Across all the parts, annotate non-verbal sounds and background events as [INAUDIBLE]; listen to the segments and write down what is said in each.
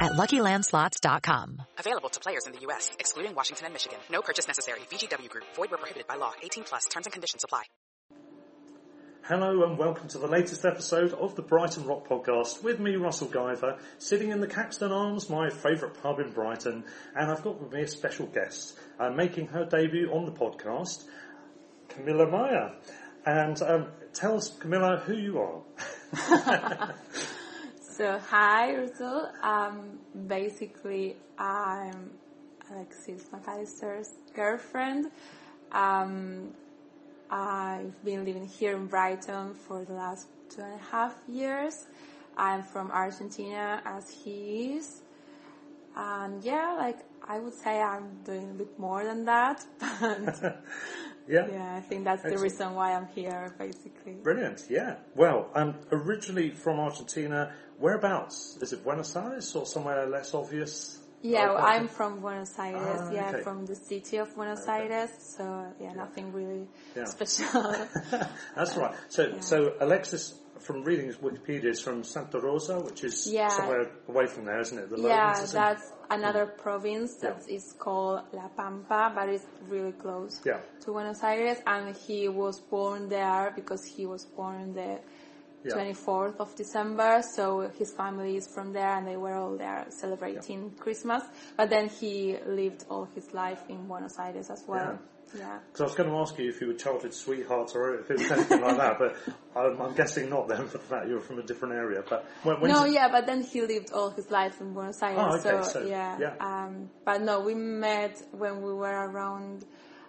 at LuckyLandSlots.com. Available to players in the U.S., excluding Washington and Michigan. No purchase necessary. VGW Group. Void where prohibited by law. 18 plus. Terms and conditions apply. Hello and welcome to the latest episode of the Brighton Rock Podcast with me, Russell Guyver, sitting in the Caxton Arms, my favourite pub in Brighton, and I've got with me a special guest, uh, making her debut on the podcast, Camilla Meyer. And um, tell us, Camilla, who you are. [LAUGHS] [LAUGHS] So hi, Russell. Um, basically, I'm Alexis McAllister's girlfriend. Um, I've been living here in Brighton for the last two and a half years. I'm from Argentina, as he is. And yeah, like I would say, I'm doing a bit more than that, [LAUGHS] but [LAUGHS] yeah. yeah, I think that's the reason why I'm here, basically. Brilliant, yeah. Well, I'm originally from Argentina, whereabouts? Is it Buenos Aires or somewhere less obvious? Yeah, well, I'm from Buenos Aires. Ah, yeah, okay. from the city of Buenos Aires. So yeah, nothing really Yeah. [LAUGHS] special. That's right. So, Yeah. so Alexis, from reading his Wikipedia, is from Santa Rosa, which is Yeah. somewhere away from there, isn't it? The yeah, that's another province that Yeah. is called La Pampa, but it's really close Yeah. to Buenos Aires. And he was born there because he was born the Yeah. 24th of December. So his family is from there, and they were all there celebrating Christmas. But then he lived all his life in Buenos Aires as well. Yeah. Because I was going to ask you if you were childhood sweethearts or if it was anything like that, but I'm, I'm guessing not then for [LAUGHS] the fact you were from a different area. But when, when No, yeah, but then he lived all his life in Buenos Aires. Oh, okay, so, so, yeah. yeah. Um, but no, we met when we were around,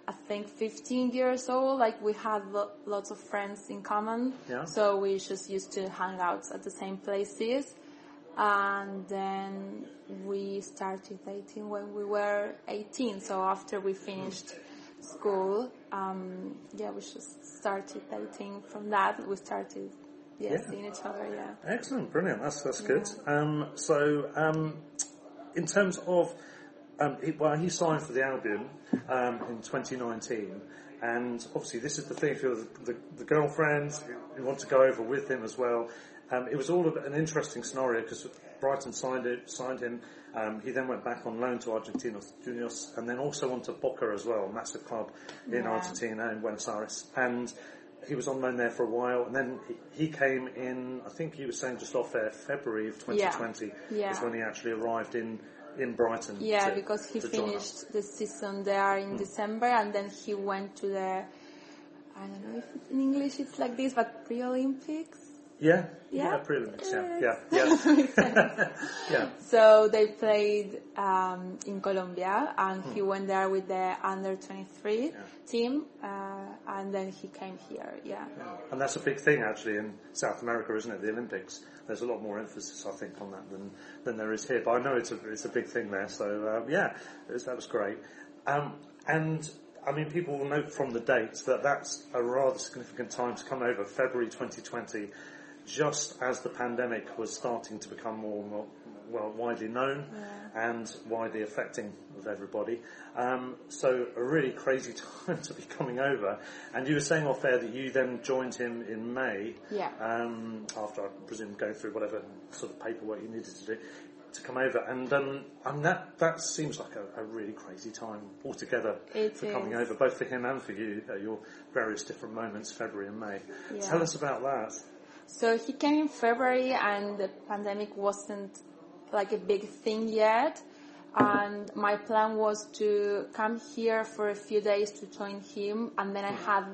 I think, 15 years old. Like we had lo- lots of friends in common. Yeah. So we just used to hang out at the same places. And then we started dating when we were 18. So after we finished school, um, yeah, we just started dating from that. We started, yeah, Yeah. seeing each other, yeah. Excellent, brilliant. That's that's good. Um, so, um, in terms of, um, he, well, he signed for the Albion um, in 2019, and obviously this is the thing. If you're the, the, the girlfriend, you want to go over with him as well. Um, it was all of an interesting scenario because Brighton signed it, signed him. Um, he then went back on loan to Argentinos Juniors, and then also on to Boca as well, a massive club in Yeah. Argentina in Buenos Aires, and he was on loan there for a while, and then he, he came in. I think he was saying just off air, February of 2020 Yeah. is when he actually arrived in in Brighton. Yeah, to- because he finished the season there in hmm. December and then he went to the, I don't know if it's in English it's like this, but pre-Olympics. Yeah, Yeah. yeah, pre-Olympics, [LAUGHS] yeah, Yeah, yeah, yeah, yeah. So they played um, in Colombia and he Hmm. went there with the under 23 team uh, and then he came here, yeah. And that's a big thing actually in South America, isn't it? The Olympics. There's a lot more emphasis, I think, on that than than there is here. But I know it's a it's a big thing there. So um, yeah, it was, that was great. Um, and I mean, people will note from the dates that that's a rather significant time to come over, February 2020, just as the pandemic was starting to become more more, well widely known and widely affecting of everybody. Um, so a really crazy [LAUGHS] time to be coming over. And you were saying off air that you then joined him in May. Yeah. Um, after I presume going through whatever sort of paperwork you needed to do to come over. And um, mean that that seems like a, a really crazy time altogether It for coming over, both for him and for you at your various different moments, February and May. Yeah. Tell us about that. So he came in February and the pandemic wasn't like a big thing yet. And my plan was to come here for a few days to join him and then I had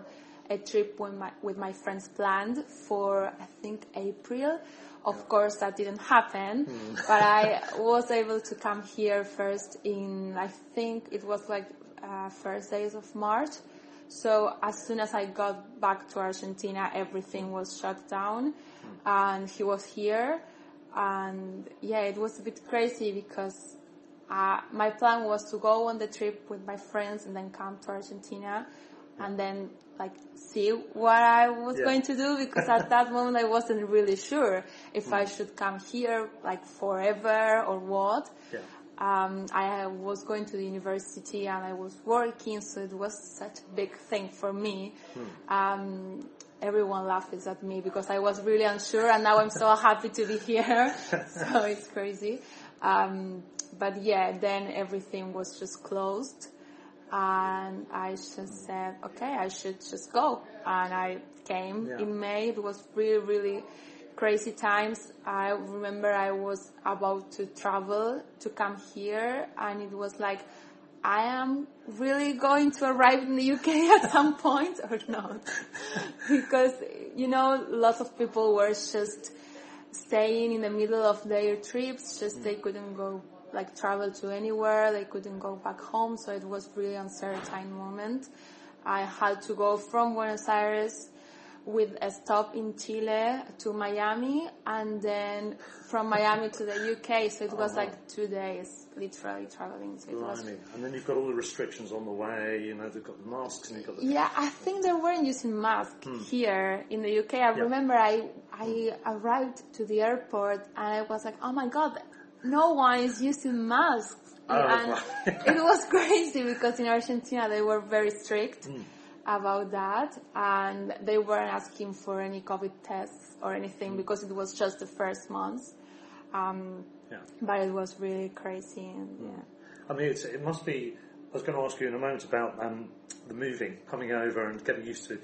a trip with my, with my friends planned for I think April. Of course that didn't happen, [LAUGHS] but I was able to come here first in I think it was like uh, first days of March. So as soon as I got back to Argentina, everything was shut down, and he was here, and yeah, it was a bit crazy because uh, my plan was to go on the trip with my friends and then come to Argentina, and then like see what I was Yeah. going to do because at that [LAUGHS] moment I wasn't really sure if I should come here like forever or what Yeah. Um, I was going to the university and I was working, so it was such a big thing for me. Um, everyone laughs at me because I was really unsure, and now I'm so [LAUGHS] happy to be here. [LAUGHS] so it's crazy. Um, but yeah, then everything was just closed, and I just said, okay, I should just go, and I came Yeah. in May. It was really, really crazy times. I remember I was about to travel to come here and it was like, I am really going to arrive in the UK [LAUGHS] at some point or not. [LAUGHS] because, you know, lots of people were just staying in the middle of their trips, just they couldn't go like travel to anywhere, they couldn't go back home, so it was really uncertain moment. I had to go from Buenos Aires with a stop in Chile to Miami and then from Miami to the UK, so it was like two days literally traveling. So it was Blimey. And then you've got all the restrictions on the way, you know, they've got the masks and you've got the... Yeah, I think they weren't using masks here in the UK. I remember I I arrived to the airport and I was like, oh my god, no one is using masks. Oh, and it was [LAUGHS] crazy because in Argentina they were very strict Hmm. About that and they weren't asking for any COVID tests or anything because it was just the first month. Um, Yeah. but it was really crazy and yeah. I mean, it's, it must be. I was going to ask you in a moment about um, the moving, coming over, and getting used to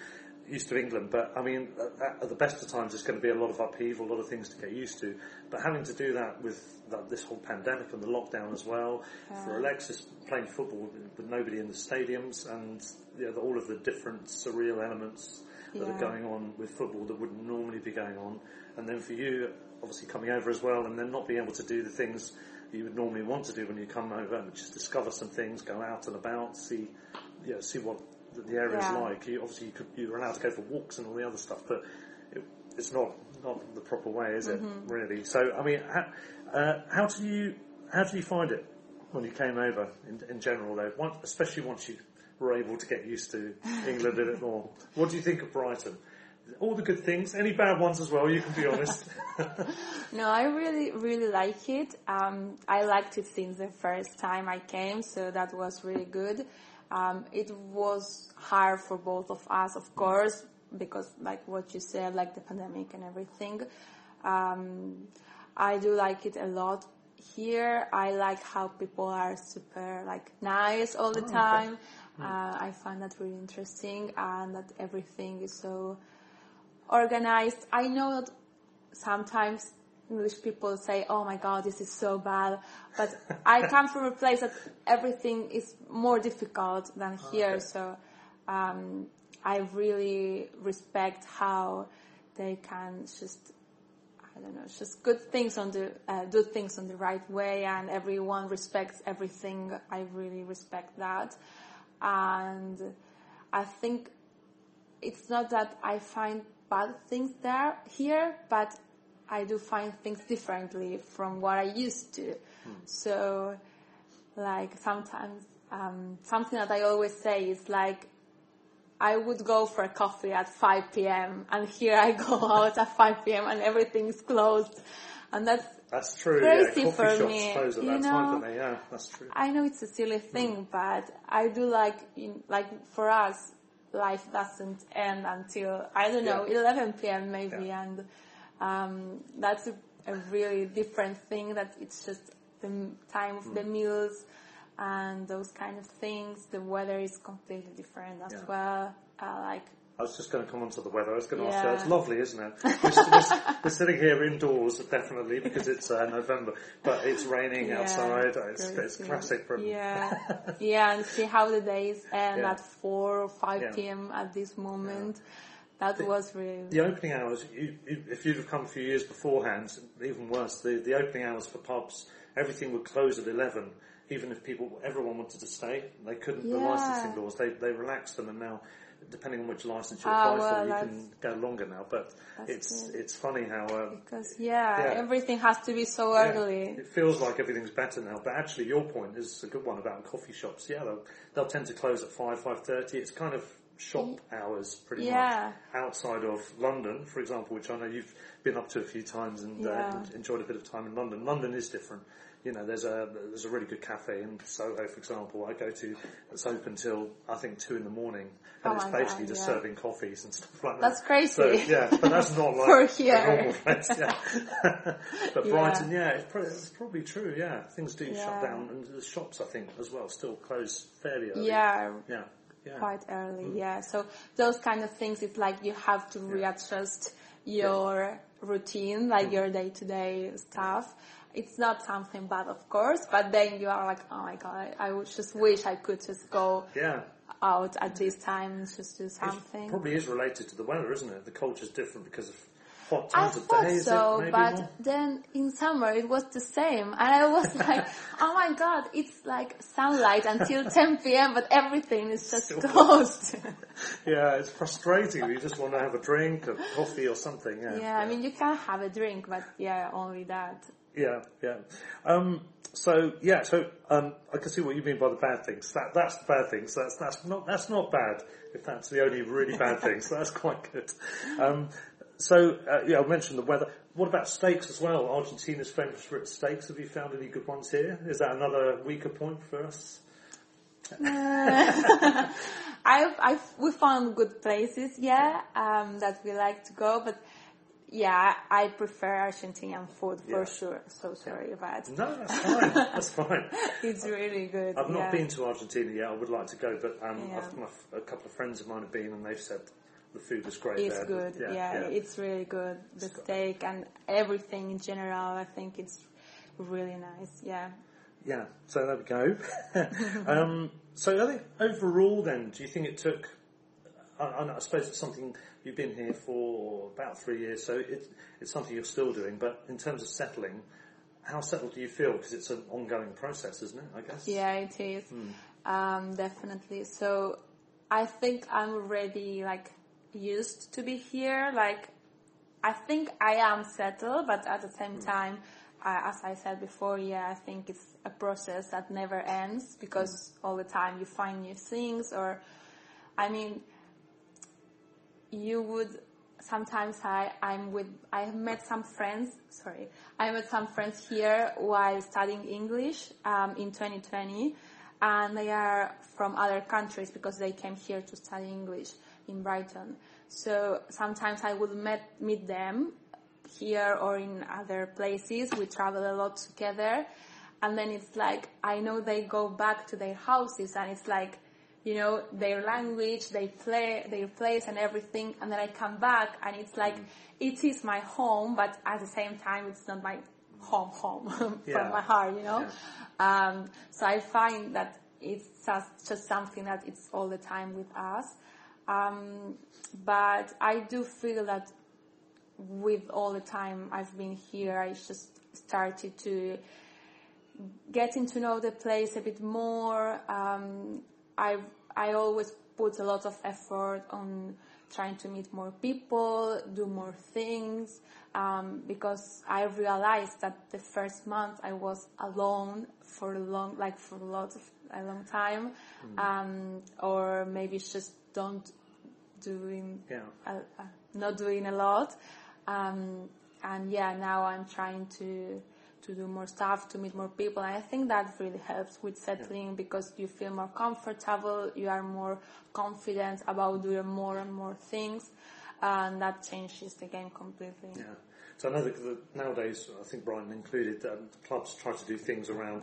used to England. But I mean, at, at the best of times, it's going to be a lot of upheaval, a lot of things to get used to. But having to do that with that, this whole pandemic and the lockdown as well, for Alexis playing football with nobody in the stadiums, and you know, all of the different surreal elements that are going on with football that wouldn't normally be going on, and then for you, obviously coming over as well, and then not being able to do the things you would normally want to do when you come over, which is discover some things, go out and about, see, you know, see what the, the area is like. You, obviously, you could, you're allowed to go for walks and all the other stuff, but it, it's not not the proper way, is it? Really? So, I mean, how, uh, how do you how did you find it when you came over in, in general, though? Once, especially once you were able to get used to England a bit more. [LAUGHS] What do you think of Brighton? All the good things, any bad ones as well. You can be honest. [LAUGHS] No, I really, really like it. Um, I liked it since the first time I came, so that was really good. Um, it was hard for both of us, of course, because like what you said, like the pandemic and everything. Um, I do like it a lot here. I like how people are super like nice all the time. Uh, I find that really interesting and that everything is so organized. I know that sometimes English people say, "Oh my God, this is so bad," but I come from a place that everything is more difficult than here, so um, I really respect how they can just. I don't know, just good things on the uh, do things on the right way, and everyone respects everything. I really respect that, and I think it's not that I find bad things there here, but I do find things differently from what I used to. So, like sometimes um, something that I always say is like I would go for a coffee at 5 p.m. and here I go [LAUGHS] out at 5 p.m. and everything's closed. and that's That's true. Crazy yeah, for me, you know? Yeah, that's true. I know it's a silly thing, but I do like, in, like for us, life doesn't end until I don't know Yeah. 11 p.m. maybe, Yeah. and um, that's a, a really different thing. That it's just the time of the Mm. meals and those kind of things. The weather is completely different as Yeah. well. Uh, like I was just going to come on to the weather. I was going to ask you. It's lovely, isn't it? We're, we're, we're sitting here indoors, definitely, because it's uh, November, but it's raining Yeah, outside. It's, it's classic Britain. Yeah, [LAUGHS] yeah, and see how the days end Yeah. at 4 or 5 Yeah. p.m. at this moment. That was really... The opening hours, you, you, if you'd have come a few years beforehand, even worse, the, the opening hours for pubs, everything would close at 11. Even if people, everyone wanted to stay, they couldn't, the licensing laws, they, they relaxed them and now, depending on which license you Ah, apply well, for, you can go longer now, but it's, good. it's funny how, uh, Because yeah, Yeah. everything has to be so Yeah. early. It feels like everything's better now, but actually your point is a good one about coffee shops. Yeah, they'll, they'll tend to close at 5, 5.30. It's kind of shop hours pretty Yeah. much outside of London, for example, which I know you've been up to a few times and uh, Yeah. enjoyed a bit of time in London. London is different. You know, there's a there's a really good cafe in Soho, for example. I go to. It's open till I think two in the morning, and Oh it's basically God, just yeah. serving coffees and stuff like that. That's crazy. So, yeah, but that's not [LAUGHS] like For a normal place. Yeah. [LAUGHS] but. Brighton, yeah, it's probably, it's probably true. Yeah, things do shut down, and the shops, I think, as well, still close fairly early. Yeah, yeah, yeah. quite early. Mm-hmm. Yeah, so those kind of things, it's like you have to readjust your routine, like mm-hmm. your day-to-day stuff. It's not something bad, of course, but then you are like, oh my god, I would just wish I could just go Yeah. out at this time just do It something. probably is related to the weather, isn't it? The culture is different because of hot I of thought day. So, but more? then in summer it was the same, and I was [LAUGHS] like, "Oh my god, it's like sunlight until [LAUGHS] 10 p.m., but everything is just Still closed." [LAUGHS] Yeah, it's frustrating. You just want to have a drink, a coffee, or something. Yeah. yeah, I mean you can have a drink, but yeah, only that. Yeah, yeah. Um, so yeah, so um, I can see what you mean by the bad things. That that's the bad things. That's that's not that's not bad. If that's the only really bad things, so that's quite good. Um, so uh, yeah, I mentioned the weather. What about steaks as well? Argentina's famous for its steaks. Have you found any good ones here? Is that another weaker point for us? [LAUGHS] I I we found good places, yeah, um, that we like to go, but yeah, I prefer Argentinian food for Yeah. sure. So sorry, but No, that's fine. that's fine. [LAUGHS] it's really good. I've not yeah. been to Argentina yet. I would like to go, but um, Yeah. I've, my, a couple of friends of mine have been, and they've said the food is great It's there. good, but yeah, it's really good. The steak and everything in general, I think it's really nice. Yeah. Yeah, so there we go. [LAUGHS] um, so I think overall then, do you think it took, I, I I suppose it's something you've been here for about three years, so it, it's something you're still doing, but in terms of settling, how settled do you feel? Because it's an ongoing process, isn't it, I guess? Yeah, it is. Hmm. Um, definitely. So I think I'm already like used to be here. Like I think I am settled, but at the same time, uh, as I said before, yeah, I think it's a process that never ends because Hmm. all the time you find new things or, I mean, you would sometimes I I'm with I met some friends sorry I met some friends here while studying English um, in 2020 and they are from other countries because they came here to study English in Brighton so sometimes I would met meet them here or in other places we travel a lot together and then it's like I know they go back to their houses and it's like you know, their language, they play, their place and everything, and then I come back and it's like, it is my home, but at the same time it's not my home home [LAUGHS] from Yeah. my heart, you know? Um, so I find that it's just, just something that it's all the time with us. Um, but I do feel that with all the time I've been here, I just started to getting to know the place a bit more. Um, I I always put a lot of effort on trying to meet more people, do more things, um, because I realized that the first month I was alone for a long, like for a lot of a long time, um, or maybe just don't doing Yeah. uh, uh, not doing a lot. Um, and yeah, now I'm trying to to do more stuff, to meet more people, and I think that really helps with settling because you feel more comfortable, you are more confident about doing more and more things, and that changes the game completely. Yeah. So I know that nowadays, I think Brighton included, um, clubs try to do things around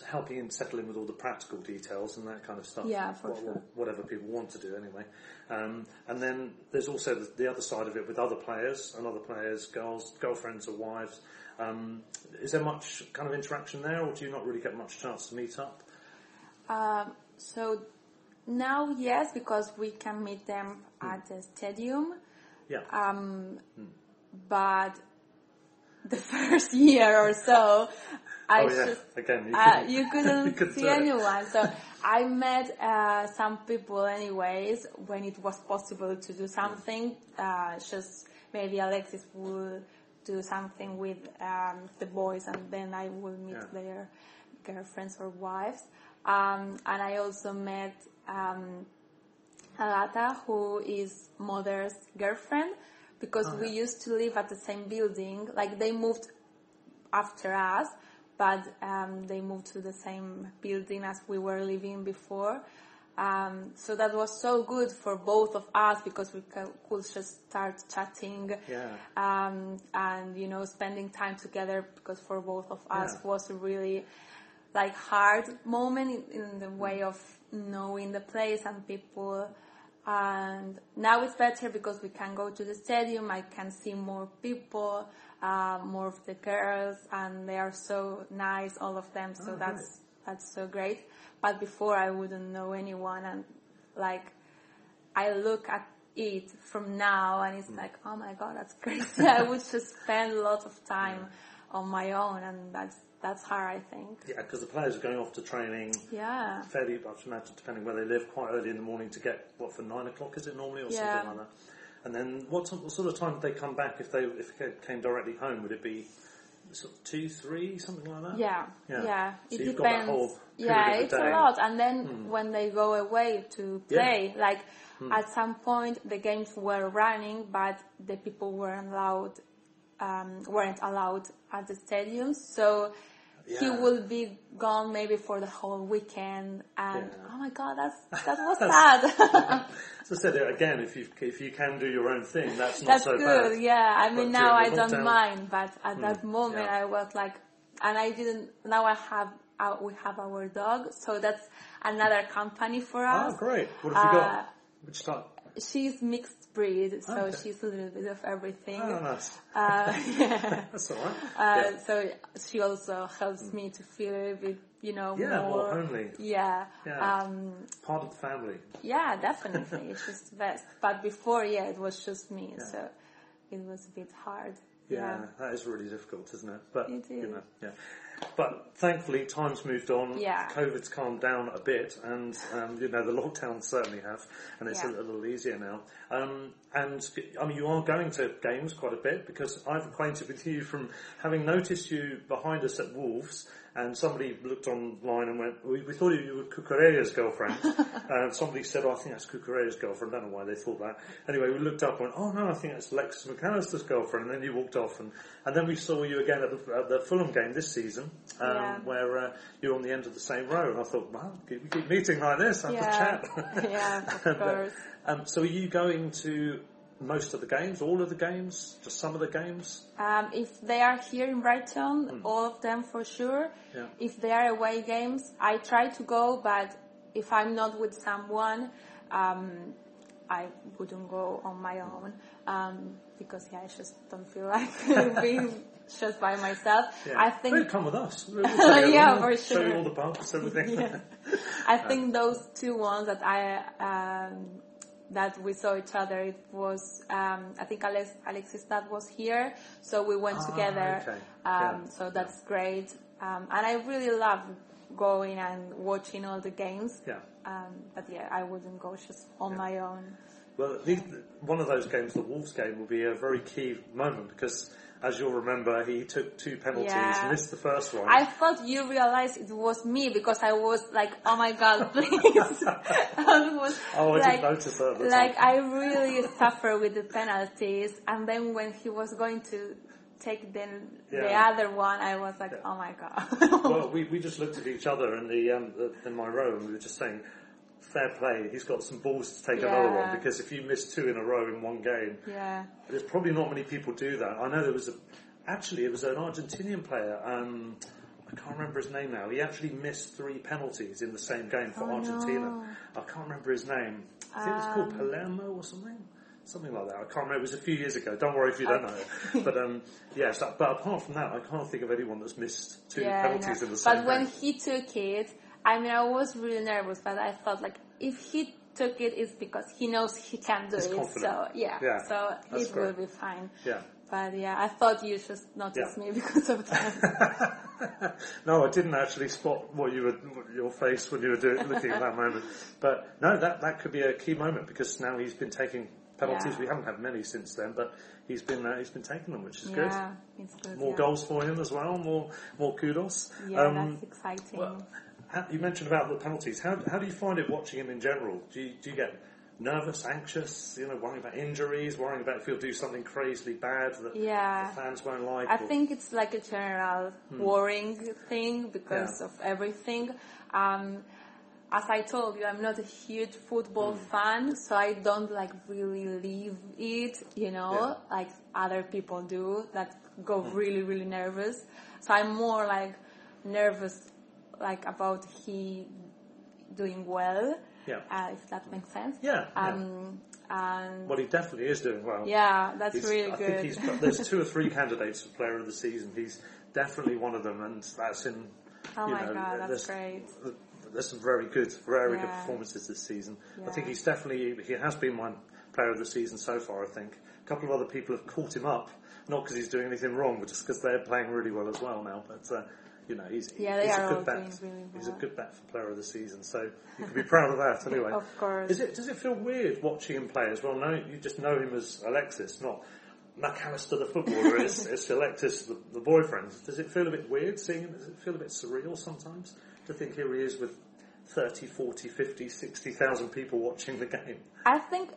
helping in settling with all the practical details and that kind of stuff. Yeah, for What- sure. Whatever people want to do anyway. Um, and then there's also the, the other side of it with other players and other players, girls, girlfriends or wives. Um, is there much kind of interaction there or do you not really get much chance to meet up? Um, so now, yes, because we can meet them Hmm. at the stadium, Yeah. um, but the [LAUGHS] first year or so, I oh yeah, just again, you uh, couldn't, you couldn't [LAUGHS] you couldn't see anyone. So I met uh, some people, anyways, when it was possible to do something. Uh, just maybe Alexis will do something with um, the boys, and then I will meet Yeah. their girlfriends or wives. Um, and I also met um, Alata, who is Moder's girlfriend, because Oh, we used to live at the same building. Like they moved after us, but um, they moved to the same building as we were living before. Um, so that was so good for both of us because we could just start chatting Yeah. um, and you know spending time together because for both of us Yeah. was a really like hard moment in, in the way of knowing the place and people and now it's better because we can go to the stadium i can see more people uh, more of the girls and they are so nice all of them so that's that's so great but before i wouldn't know anyone and like I look at it from now and it's like, oh my god, that's crazy. [LAUGHS] I would just spend a lot of time on my own and that's, that's hard, I think. Yeah, because the players are going off to training Yeah. fairly, I should imagine, depending where they live, quite early in the morning to get, what, for nine o'clock is it normally, or Yeah. something like that? And then what, t- what sort of time did they come back if they if came directly home? Would it be sort of two, three, something like that? Yeah, Yeah. yeah, So it you've got that depends. yeah, it's a. Hmm. lot. And then when they go away to Yeah. Hmm. play, like at some point the games were running, but the people weren't allowed, um, weren't allowed at the stadiums. So he Yeah. will be gone maybe for the whole weekend. And Yeah. oh my god, that's that [LAUGHS] was sad. [LAUGHS] so I said, again, if you if you can do your own thing, that's not That's so good, bad. yeah. I But mean, now I don't lockdown- mind, but at that moment yeah. I was like, and I didn't. Now I have, uh, we have our dog, so that's another company for us. Oh, great. What have you Uh, got? Which type? She's mixed breed, so Okay. she's a little bit of everything. Oh, nice. Uh, [LAUGHS] yeah. That's all right. Uh, yeah. So she also helps me to feel a bit, you know, Yeah, more more. homely. Yeah. Yeah. Um, Part of the family. yeah, definitely. it's just the [LAUGHS] best. But before, yeah, it was just me, Yeah. so it was a bit hard. Yeah, that is really difficult, isn't it? But It you know, yeah. But thankfully, times moved on. Yeah. COVID's calmed down a bit, and um, you know the lockdowns certainly have, and it's Yeah. a, little easier now. Um, and I mean, you are going to games quite a bit because I've acquainted with you from having noticed you behind us at Wolves. And somebody looked online and went, we, we thought you were Cucurella's girlfriend. and [LAUGHS] somebody said, oh, I think that's Cucurella's girlfriend. I don't know why they thought that. Anyway, we looked up and went, oh no, I think that's Alexis McAllister's girlfriend. And then you walked off and, and then we saw you again at the, at the Fulham game this season, um, Yeah. where uh, you're on the end of the same row. And I thought, wow, keep, we keep meeting like this, have Yeah. chat. [LAUGHS] Yeah, of [LAUGHS] uh, course. um, so are you going to most of the games, all of the games, just some of the games? Um, if they are here in Brighton, all of them for sure. Yeah. If they are away games, I try to go, but if I'm not with someone, um, I wouldn't go on my own um, because yeah, I just don't feel like [LAUGHS] being just by myself. Yeah. I think Hey, come with us. We'll [LAUGHS] Yeah, for Show you all the pubs, [LAUGHS] everything. Yeah. I think those two ones that I um, that we saw each other. It was um, I think Alex, Alexis dad was here, so we went Ah, together. okay. Um, Yeah. So that's great, um, and I really love going and watching all the games. Yeah. Um, but yeah, I wouldn't go just on my own. Well, one of those games, the Wolves game, will be a very key moment because as you'll remember, he took two penalties, Yeah. missed the first one. I thought you realized it was me because I was like, oh my god, [LAUGHS] please. [LAUGHS] I was Oh, I didn't like, notice that like time. I really suffer with the penalties, and then when he was going to take the the other one, I was like, Yeah. oh my god. well, we, we just looked at each other in the, um, the in my row and we were just saying, fair play. He's got some balls to take another one because if you miss two in a row in one game, yeah. there's probably not many people do that. I know there was a, actually it was an Argentinian player. Um, I can't remember his name now. He actually missed three penalties in the same game for Oh, Argentina. no. I can't remember his name. I think it was called Um, Palermo or something. Something like that. I can't remember. It was a few years ago. Don't worry if you don't know it. [LAUGHS] But um, that- but apart from that, I can't think of anyone that's missed two Yeah, penalties in the same But when game. he took it, I mean, I was really nervous, but I thought like, if he took it, it's because he knows he can do He's it. confident. So yeah, Yeah, so that's it will be fine. Yeah. But yeah, I thought you just noticed Yeah. me [LAUGHS] because of that. [LAUGHS] no, I didn't actually spot what you were, your face when you were doing, looking at that moment. But no, that that could be a key moment because now he's been taking penalties. Yeah. We haven't had many since then, but he's been uh, he's been taking them, which is yeah, good. good. More yeah. goals for him as well. More more kudos. Yeah, Um, that's exciting. well, you mentioned about the penalties. How how do you find it watching him in general? Do you, do you get nervous, anxious? You know, worrying about injuries, worrying about if he'll do something crazily bad that Yeah. the fans won't like. I or- think it's like a general worrying thing because Yeah. of everything. Um, as I told you, I'm not a huge football fan, so I don't like really live it, you know, Yeah. like other people do that go really, really nervous. So I'm more like nervous, like about he doing well, Yeah. uh, if that makes sense. Yeah, yeah. Um, and Well, he definitely is doing well. yeah, that's He's- really I good. think he's there's [LAUGHS] two or three candidates for Player of the Season. He's definitely one of them, and that's in. oh you my know, god, that's great. There's some very good, very good performances this season. I think he's definitely he has been my Player of the Season so far. I think a couple of other people have caught him up, not because he's doing anything wrong, but just because they're playing really well as well now. But uh, you know, he's Yeah, he's a good bet. really He's a good bet for Player of the Season, so you can be proud of that [LAUGHS] anyway. Of course. Is it, does it feel weird watching him play as well? No, you just know him as Alexis, not McAllister the footballer. is, it's Alexis the, the boyfriend. Does it feel a bit weird seeing him? Does it feel a bit surreal sometimes to think here he is with 30, 40, 50, 60,000 people watching the game? I think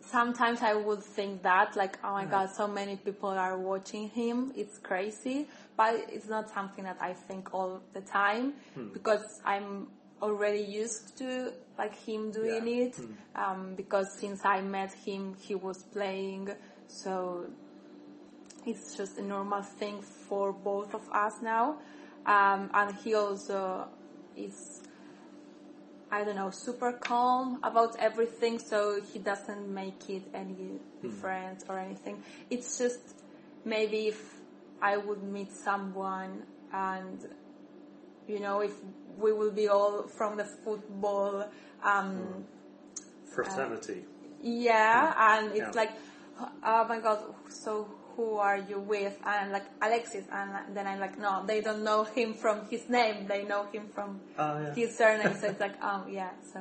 sometimes I would think that, like, oh my god, so many people are watching him. It's crazy, but it's not something that I think all the time because I'm already used to like him doing Yeah. it. Um, because since I met him, he was playing, so it's just a normal thing for both of us now. Um, and he also is I don't know, super calm about everything, so he doesn't make it any different or anything. It's just maybe if I would meet someone and, you know, if we will be all from the football, um, Fraternity. yeah, and it's Yeah. like, oh my god, so who are you with? And I'm like, Alexis. And then I'm like, no, they don't know him from his name. They know him from Ah, yeah. his surname. so it's like, [LAUGHS] oh yeah, so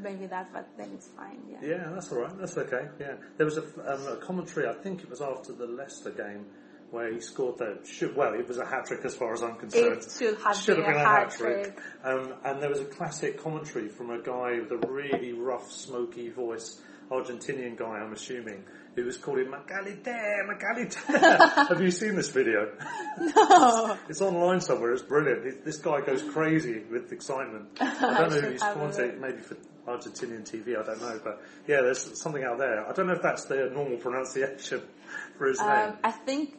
maybe that, but then it's fine. Yeah. Yeah, that's all right. That's okay. Yeah, there was a, um, a commentary. I think it was after the Leicester game where he scored the should, well. It was a hat trick as far as I'm concerned. It should have Should been have been a hat trick. Um, and there was a classic commentary from a guy with a really rough, smoky voice, Argentinian guy, I'm assuming, who was calling Macaliter, Macaliter. [LAUGHS] have you seen this video? No. It's online somewhere. It's brilliant. It, this guy goes crazy with excitement. [LAUGHS] I don't know who he's have a commentating. look. Maybe for Argentinian TV. I don't know, but yeah, there's something out there. I don't know if that's the normal pronunciation for his Um, name I think,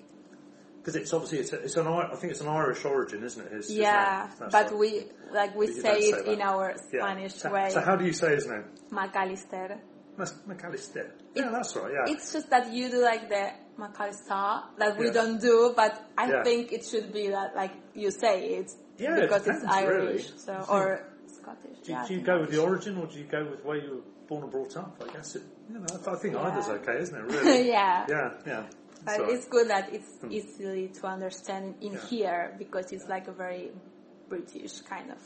because it's obviously it's, a, it's an I I think it's an Irish origin, isn't it? His, his yeah. That's but right. we, like we say it say in our Yeah. Spanish so, way. So how do you say his name? McAllister. McAllister. Yeah, that's right. Yeah. It's just that you do like the McAllister that we Yeah. don't do, but I Yeah. think it should be that like you say it Yeah, it because it's Irish, really. so or Scottish. do, yeah, do you go with the origin or do you go with where you were born and brought up? I guess it. You know, I think either's okay, isn't it? [LAUGHS] Really? yeah. Yeah. Yeah. But So- it's good that it's easily to understand in Yeah. here because it's like a very British kind of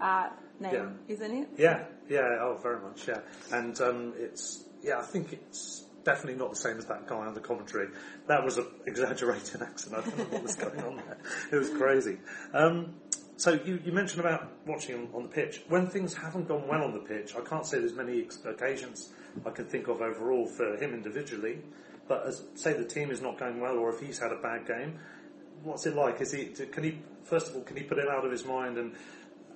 uh, name, Yeah. isn't it? Yeah, yeah, oh, very much, yeah. And um, it's, yeah, I think it's definitely not the same as that guy on the commentary. That was an exaggerated [LAUGHS] accent. I don't know what was going on there. It was crazy. Um, so you, you mentioned about watching on, on the pitch. When things haven't gone well on the pitch, I can't say there's many occasions I can think of overall for him individually. But as say the team is not going well, or if he's had a bad game, what's it like? Is he can he first of all can he put it out of his mind and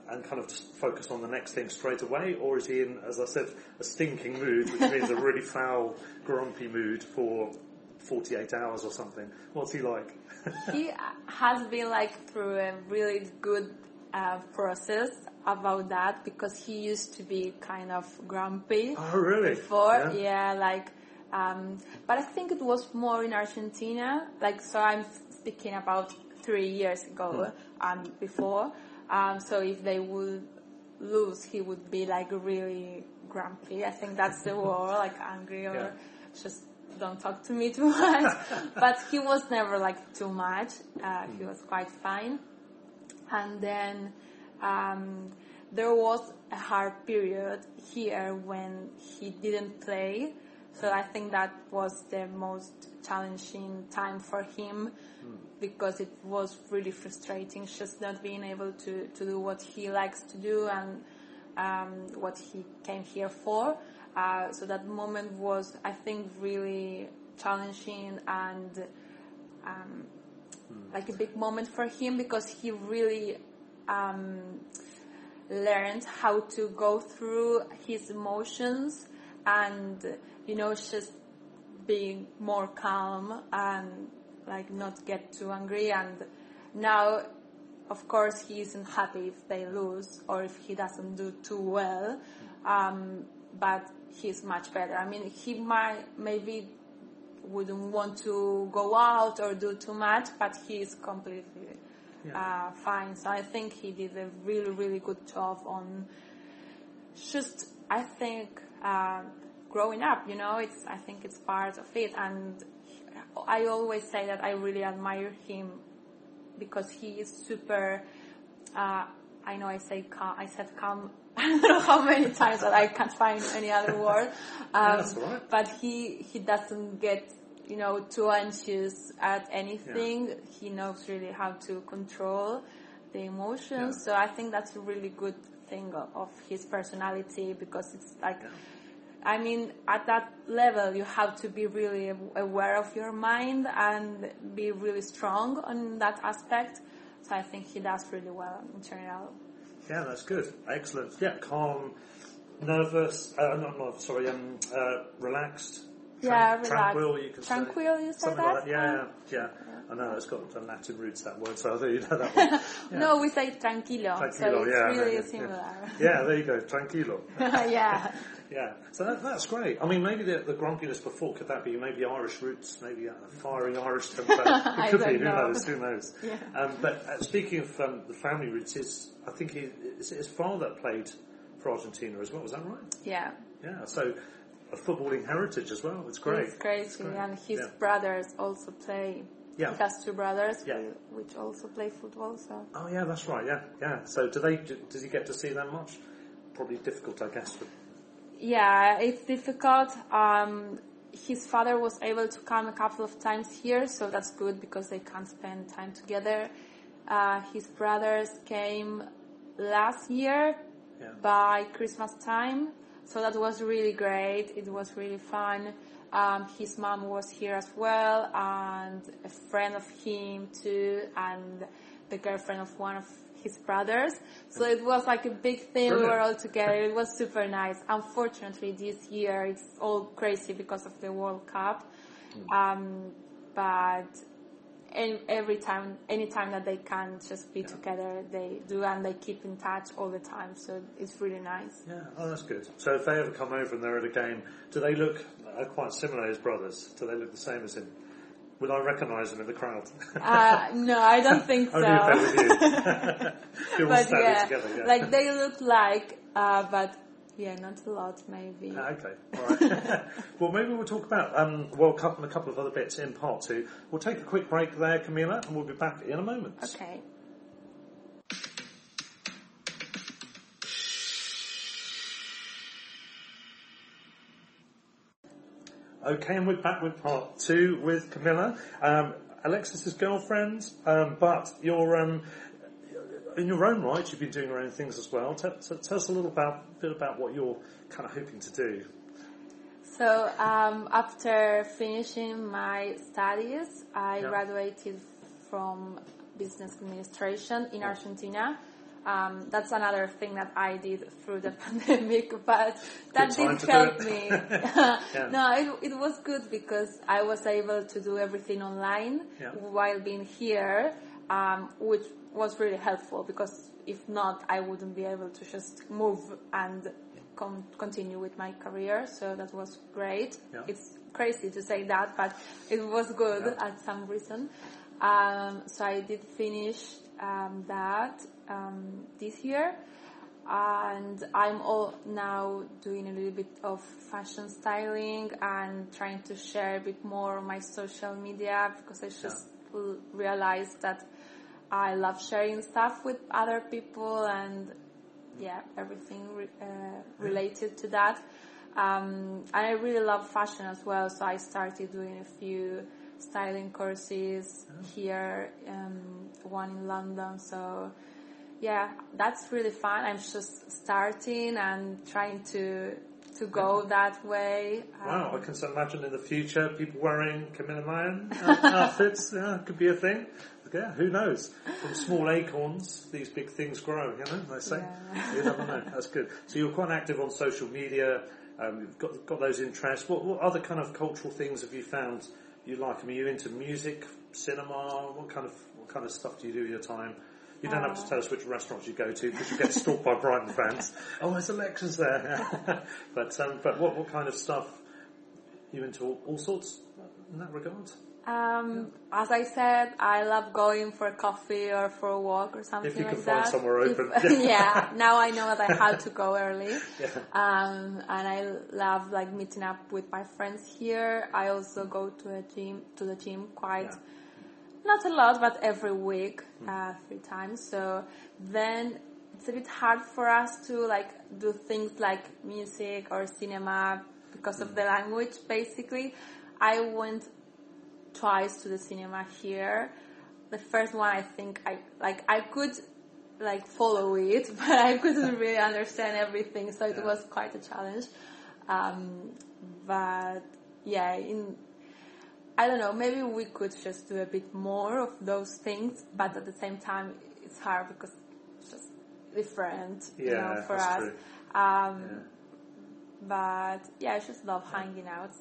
and kind of just focus on the next thing straight away, or is he in, as I said, a stinking mood, which means a really [LAUGHS] foul, grumpy mood for 48 hours or something? What's he like? [LAUGHS] he has been like through a really good uh, process about that because he used to be kind of grumpy Oh, really? before. Yeah. Yeah, like, um, but I think it was more in Argentina. Like, so I'm speaking about three years ago um, before. Um, so if they would lose, he would be like really grumpy. I think that's the [LAUGHS] word, like angry or Yeah. just don't talk to me [LAUGHS] too much. [LAUGHS] but he was never like too much. Uh, he was quite fine. And then um, there was a hard period here when he didn't play. So I think that was the most challenging time for him because it was really frustrating just not being able to, to do what he likes to do and um, what he came here for. Uh, so that moment was, I think, really challenging and um, like a big moment for him because he really um, learned how to go through his emotions and you know just being more calm and like not get too angry. And now of course he isn't happy if they lose or if he doesn't do too well. Um, but he's much better i mean he might maybe wouldn't want to go out or do too much but he's completely uh, fine so i think he did a really really good job on just I think uh, growing up, you know, it's I think it's part of it, and I always say that I really admire him because he is super. Uh, I know I say calm, I said calm. [LAUGHS] I don't know how many times that I can't find any other word. [LAUGHS] Um. But he he doesn't get you know too anxious at anything. He knows really how to control the emotions. So I think that's a really good thing of, of his personality because it's like, I mean, at that level you have to be really aware of your mind and be really strong on that aspect. So I think he does really well in general. Yeah, that's good. Excellent. Yeah, calm, nervous, uh, not, not sorry, um, uh, relaxed. Yeah, relaxed. Tranquil, you can Tranquil, say. you say Something that? like that. Yeah, Um, yeah. I know it's got the Latin roots that word, so I think you know that one. Yeah. [LAUGHS] No, we say tranquilo, Tranquilo, so it's yeah, really yeah, similar. Yeah, there you go, tranquilo. [LAUGHS] yeah. [LAUGHS] Yeah, so that, that's great. I mean, maybe the, the grumpiness before could that be maybe Irish roots, maybe a fiery Irish temper? It could be. don't Who know. knows? Who knows? Yeah. Um, but uh, speaking of um, the family roots, his I think he, is his father played for Argentina as well. Was that right? Yeah. Yeah. So a footballing heritage as well. It's great. It's crazy, great. and his Yeah. brothers also play. Yeah. He has two brothers Yeah. who- which also play football. So Oh yeah, that's right. Yeah, yeah. So do they? Do, does he get to see them much? Probably difficult, I guess. But yeah, it's difficult. Um, his father was able to come a couple of times here, so that's good because they can't spend time together. Uh, his brothers came last year Yeah. by Christmas time, so that was really great. It was really fun. Um, his mom was here as well, and a friend of him too, and the girlfriend of one of his brothers. So it was like a big thing. We were all together. It was super nice. Unfortunately, this year it's all crazy because of the World Cup. Um, but and every time, any time that they can just be together, they do, and they keep in touch all the time. So it's really nice. yeah, oh, that's good. So if they ever come over and they're at a game, do they look uh, quite similar as brothers? Do they look the same as him? Would I recognise them in the crowd? Uh, no, I don't [LAUGHS] think so. Only if with you. [LAUGHS] But yeah, together. Yeah. like they look like, uh, but yeah, not a lot maybe. Ah, Okay, [LAUGHS] all right. [LAUGHS] well, maybe we'll talk about um, World Cup and a couple of other bits in part two. We'll take a quick break there, Camila, and we'll be back in a moment. Okay. Okay, and we're back with part two with Camilla. Um, Alexis's girlfriend, um, but you're um, in your own right. You've been doing your own things as well. Tell, tell, us a little about bit about what you're kind of hoping to do. So um, after finishing my studies, I Yeah. graduated from business administration in Argentina. Um, that's another thing that I did through the [LAUGHS] pandemic, but that did help me. [LAUGHS] Yeah. No, it, it was good because I was able to do everything online Yeah. while being here, um, which was really helpful because if not, I wouldn't be able to just move and com- continue with my career. So that was great. Yeah. It's crazy to say that, but it was good Yeah. at some reason. Um, so I did finish um, that um, this year, and I'm all now doing a little bit of fashion styling and trying to share a bit more on my social media because I just l- realized that I love sharing stuff with other people and yeah, everything re- uh, related to that. Um, and I really love fashion as well, so I started doing a few styling courses here, um, one in London. So yeah, that's really fun. I'm just starting and trying to to go that way. Wow, I Um, can so imagine in the future people wearing Camilla [LAUGHS] Mayan outfits. Yeah, could be a thing. Yeah, who knows? From small acorns, these big things grow. You know, they say. Yeah. You never know. That's good. So you're quite active on social media. Um, you've got got those interests. What, what other kind of cultural things have you found you like? I mean, are you into music, cinema? What kind of what kind of stuff do you do with your time? You don't have to tell us which restaurants you go to because you get stalked by Brighton fans. [LAUGHS] Oh, there's elections there. [LAUGHS] but um, but what what kind of stuff? You into all, all sorts in that regard? Um, as I said, I love going for a coffee or for a walk or something like that. If you like can find that. somewhere If- open. [LAUGHS] yeah, [LAUGHS] now I know that I have to go early. [LAUGHS] Yeah. Um, and I love like meeting up with my friends here. I also go to a gym, to the gym quite, Yeah. not a lot, but every week, uh, three times. So then it's a bit hard for us to like do things like music or cinema because of the language basically. I went twice to the cinema here. The first one, I think I like I could like follow it, [LAUGHS] but I couldn't [LAUGHS] really understand everything, so it Yeah. was quite a challenge. Um, but yeah, in I don't know, maybe we could just do a bit more of those things, but at the same time, it's hard because it's just different, you Yeah, know, for us. Um, Yeah. But yeah, I just love hanging out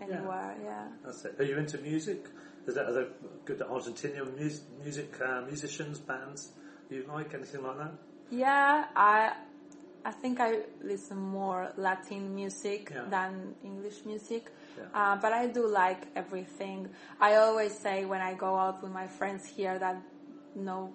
anywhere. Yeah. That's it. Are you into music? Is that, are there good Argentinian mus- music uh, musicians, bands you like? Anything like that? Yeah, I I think I listen more Latin music Yeah. than English music. Yeah. Uh, but I do like everything. I always say when I go out with my friends here that no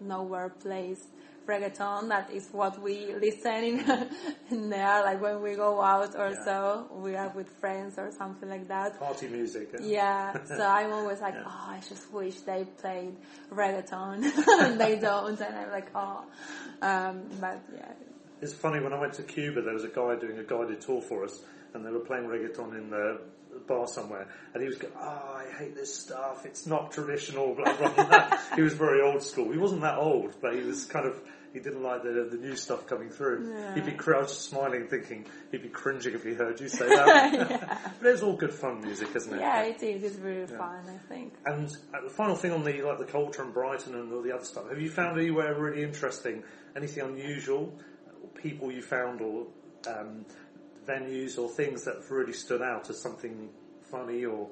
nowhere plays reggaeton. That is what we listen in, [LAUGHS] in there, like when we go out or Yeah. so. We are with friends or something like that. Party music. eh? Yeah, [LAUGHS] so I'm always like, Yeah. oh, I just wish they played reggaeton. [LAUGHS] and they don't, and I'm like, oh. Um, but yeah, It's funny when I went to Cuba, there was a guy doing a guided tour for us, and they were playing reggaeton in the bar somewhere, and he was going, "Oh, I hate this stuff. It's not traditional." Blah blah. blah. [LAUGHS] he was very old school. He wasn't that old, but he was kind of. He didn't like the the new stuff coming through. He'd be cr- I was just smiling, thinking he'd be cringing if he heard you say [LAUGHS] that. but it's all good fun music, isn't it? yeah, it is. It's really fun, I think. And uh, the final thing on the like the culture and Brighton and all the other stuff. Have you found anywhere really interesting? Anything unusual? People you found, or um, venues, or things that have really stood out as something funny or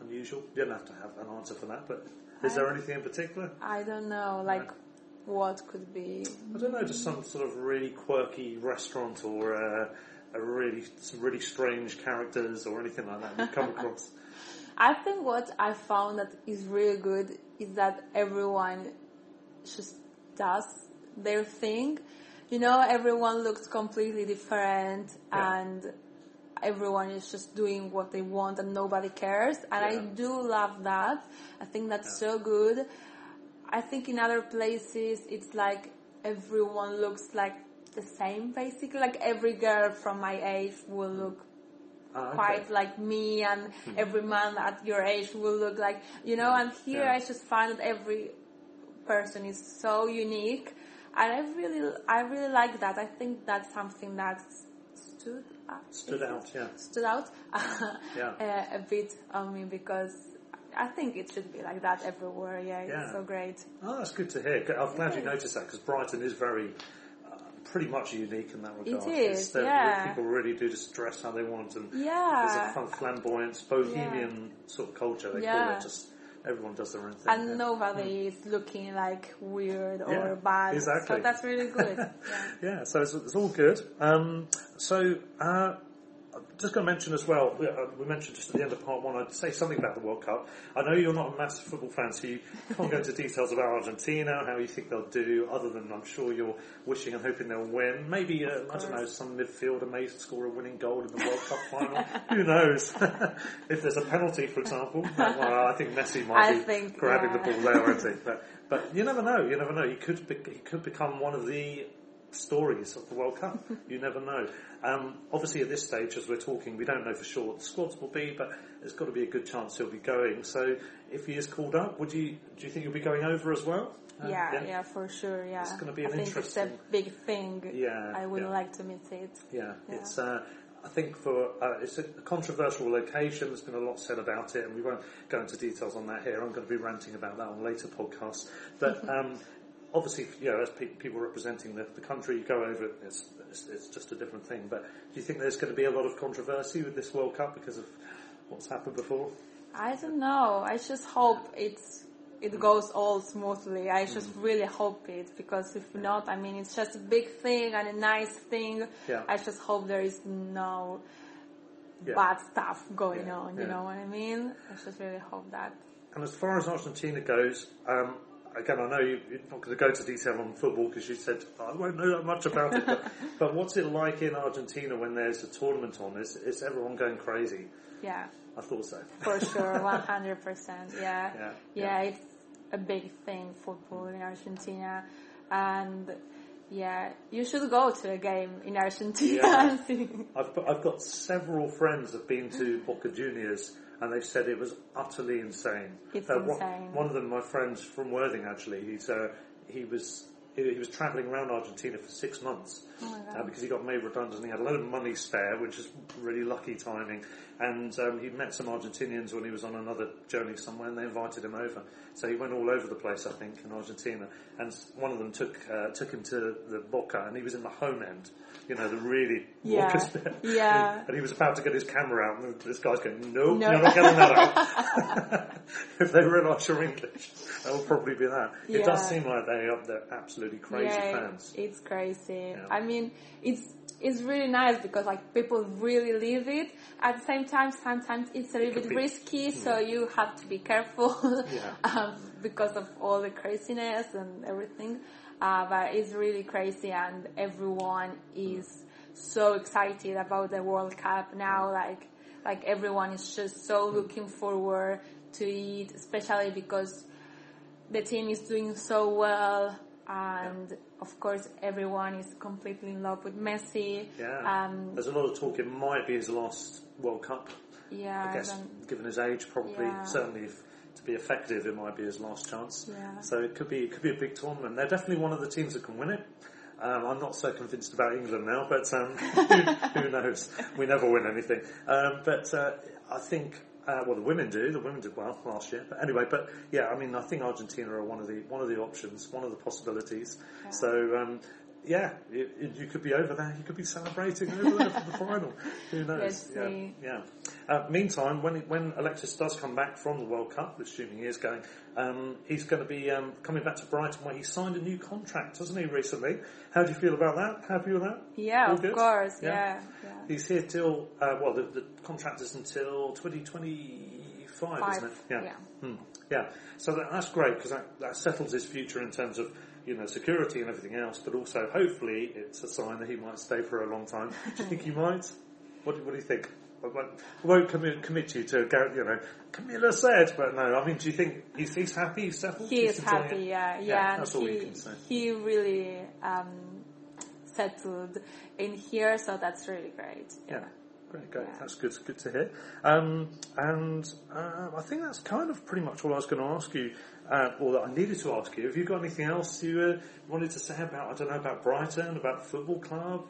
unusual? You don't have to have an answer for that, but is there anything in particular? I don't know, like, what could be. I don't know, just some sort of really quirky restaurant or uh, a really some really strange characters or anything like that you've come [LAUGHS] across. I think what I found that is really good is that everyone just does their thing. You know, everyone looks completely different Yeah. and everyone is just doing what they want and nobody cares. And I do love that. I think that's so good. I think in other places it's like everyone looks like the same basically. Like every girl from my age will hmm. look Ah, okay. quite like me, and hmm. every man at your age will look like you know. Hmm. And here Yeah. I just find that every person is so unique, and I really, I really like that. I think that's something that stood out. Stood out, yeah. Stood out [LAUGHS] Yeah. uh, a bit on me because I think it should be like that everywhere. Yeah, it's Yeah. so great. Oh, that's good to hear. I'm glad you noticed that because Brighton is very, uh, pretty much unique in that regard. is, It's yeah. People really do just dress how they want, and Yeah. there's a fun, flamboyant, bohemian sort of culture. They call Yeah. it. Just everyone does their own thing. And yeah. nobody is looking like weird or Yeah, bad. exactly. So that's really good. [LAUGHS] yeah. Yeah, so it's, it's all good. Um, so, uh, just going to mention as well, we, uh, mentioned just at the end of part one, I'd say something about the World Cup. I know you're not a massive football fan, so you can't go into [LAUGHS] details about Argentina, how you think they'll do, other than I'm sure you're wishing and hoping they'll win. Maybe, uh, I don't know, some midfielder may score a winning goal in the World Cup final. [LAUGHS] Who knows? [LAUGHS] if there's a penalty, for example, well, I think Messi might I be think, grabbing the ball there, won't he? But, but you never know, you never know. He could, be, he could become one of the stories of the World Cup. [LAUGHS] you never know. Um, obviously, at this stage, as we're talking, we don't know for sure what the squads will be, but there's got to be a good chance he'll be going. So, if he is called up, would you do you think he'll be going over as well? Uh, yeah, yeah, for sure. Yeah, It's gonna be I an think it's a big thing. Yeah, I would yeah. like to meet it. Yeah, Yeah. it's. Uh, I think for uh, it's a controversial location. There's been a lot said about it, and we won't go into details on that here. I'm going to be ranting about that on later podcasts. But [LAUGHS] um, obviously, you know, as pe- people representing the, the country, you go over. It's, it's it's just a different thing. But do you think there's going to be a lot of controversy with this World Cup because of what's happened before? I don't know. I just hope it's it goes all smoothly. I just Mm. really hope it because if not, I mean, it's just a big thing and a nice thing. Yeah. I just hope there is no Yeah. bad stuff going Yeah, on. You know what I mean? I just really hope that. And as far as Argentina goes, um, again, I know you, you're not going to go to detail on football because you said I won't know that much about it. But, [LAUGHS] but what's it like in Argentina when there's a tournament on? Is, is everyone going crazy? Yeah. I thought so. For sure, [LAUGHS] one hundred percent. Yeah, Yeah, yeah, it's a big thing football in Argentina, and yeah, you should go to a game in Argentina Yeah. [LAUGHS] I've got, I've got several friends that have been to Boca Juniors and they've said it was utterly insane. It's one, insane. one of them, my friend from Worthing, actually, he's uh, he was he, he was travelling around Argentina for six months Oh uh, because he got made redundant. And he had a load of money spare, which is really lucky timing. And um, he met some Argentinians when he was on another journey somewhere, and they invited him over. So he went all over the place, I think, in Argentina. And one of them took uh, took him to the Boca, and he was in the home end, you know, the really Yeah, raucous bit. yeah. And he was about to get his camera out, and this guy's going, "No, No. you're not getting that out." [LAUGHS] [LAUGHS] if they realise you're English, that will probably be that. It does seem like they are they're absolutely crazy yeah, fans. it's crazy. Yeah. I mean, it's it's really nice because like people really live it. At the same time, sometimes it's a little bit risky, so you have to be careful [LAUGHS] Yeah. um, because of all the craziness and everything. Uh, but it's really crazy, and everyone is so excited about the World Cup now. Like like everyone is just so looking forward to it, especially because the team is doing so well and of course everyone is completely in love with Messi. Yeah. Um, There's a lot of talk it might be his last World Cup. yeah. I guess, then- given his age, probably Yeah. certainly if, to be effective, it might be his last chance. Yeah. So it could be it could be a big tournament. They're definitely one of the teams that can win it. Um, I'm not so convinced about England now, but um, [LAUGHS] who, who knows? We never win anything. Um, but uh, I think. Uh, well, the women do. The women did well last year. But anyway, but yeah, I mean, I think Argentina are one of the one of the options, one of the possibilities. So um, yeah, you, you could be over there. You could be celebrating over there for the [LAUGHS] final. Who knows? Yeah. Yeah. Uh, meantime, when when Alexis does come back from the World Cup, assuming he is going, um, he's going to be um, coming back to Brighton where he signed a new contract, hasn't he, recently? How do you feel about that? Happy with that? yeah, All of good? course. Yeah. yeah. He's here till, uh, well, the, the contract is until 2025, Five, isn't it? Yeah. yeah. Hmm. Yeah. So that, that's great because that, that settles his future in terms of, you know, security and everything else, but also hopefully it's a sign that he might stay for a long time. Do you think he [LAUGHS] might? What, what do you think? I won't, I won't commit, commit you to, go, you know, Camilla said, but no, I mean, do you think he's, he's happy, he's settled? He He's is happy. Yeah. Yeah. Yeah, that's all he you can say. he really um, settled in here, so that's really great. Yeah. great, great. That's good. Good to hear. Um, and uh, I think that's kind of pretty much all I was going to ask you, uh, or that I needed to ask you. Have you got anything else you uh, wanted to say about? I don't know about Brighton, about the football club,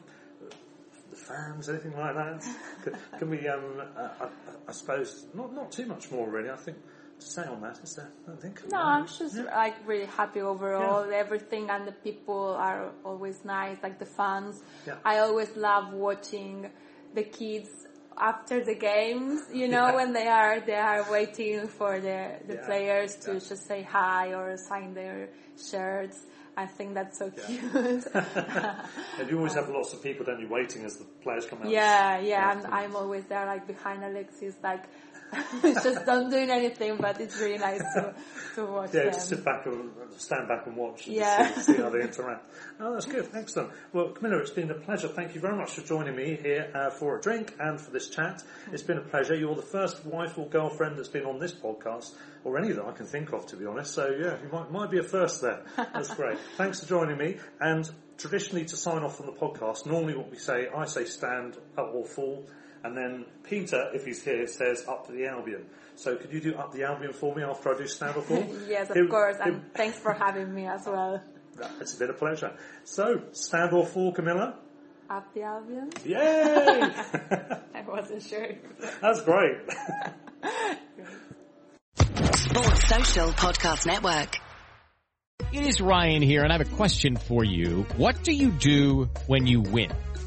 fans, anything like that? [LAUGHS] can, can we? Um, uh, I, I suppose not. Not too much more, really. I think to say on that is there. I don't think. No, I'm just like really happy overall. Everything and the people are always nice, like the fans. Yeah. I always love watching the kids after the games. You know, Yeah. when they are they are waiting for the the Yeah. players to Yeah. just say hi or sign their shirts. I think that's so Yeah. cute. [LAUGHS] And you always have lots of people, don't you, waiting as the players come out. Yeah, yeah, Yeah. and I'm always there, like behind Alexis, like [LAUGHS] just not doing anything, but it's really nice to to watch Yeah, them. just sit back and stand back and watch and Yeah. see, see how they interact. Oh, that's good. Excellent. Well, Camilla, it's been a pleasure. Thank you very much for joining me here uh, for a drink and for this chat. It's been a pleasure. You're the first wife or girlfriend that's been on this podcast, or any that I can think of, to be honest. So, yeah, you might, might be a first there. That's [LAUGHS] great. Thanks for joining me. And traditionally, to sign off on the podcast, normally what we say, I say stand up or fall. And then Peter, if he's here, says up to the Albion. So could you do up the Albion for me after I do stand or fall? [LAUGHS] Yes, of Here- course, here- and thanks for having me as well. [LAUGHS] it's been a pleasure. So, stand or fall, Camilla? Up the Albion? Yay! [LAUGHS] I wasn't sure. That's great. Sports Social Podcast Network. It is Ryan here, and I have a question for you. What do you do when you win?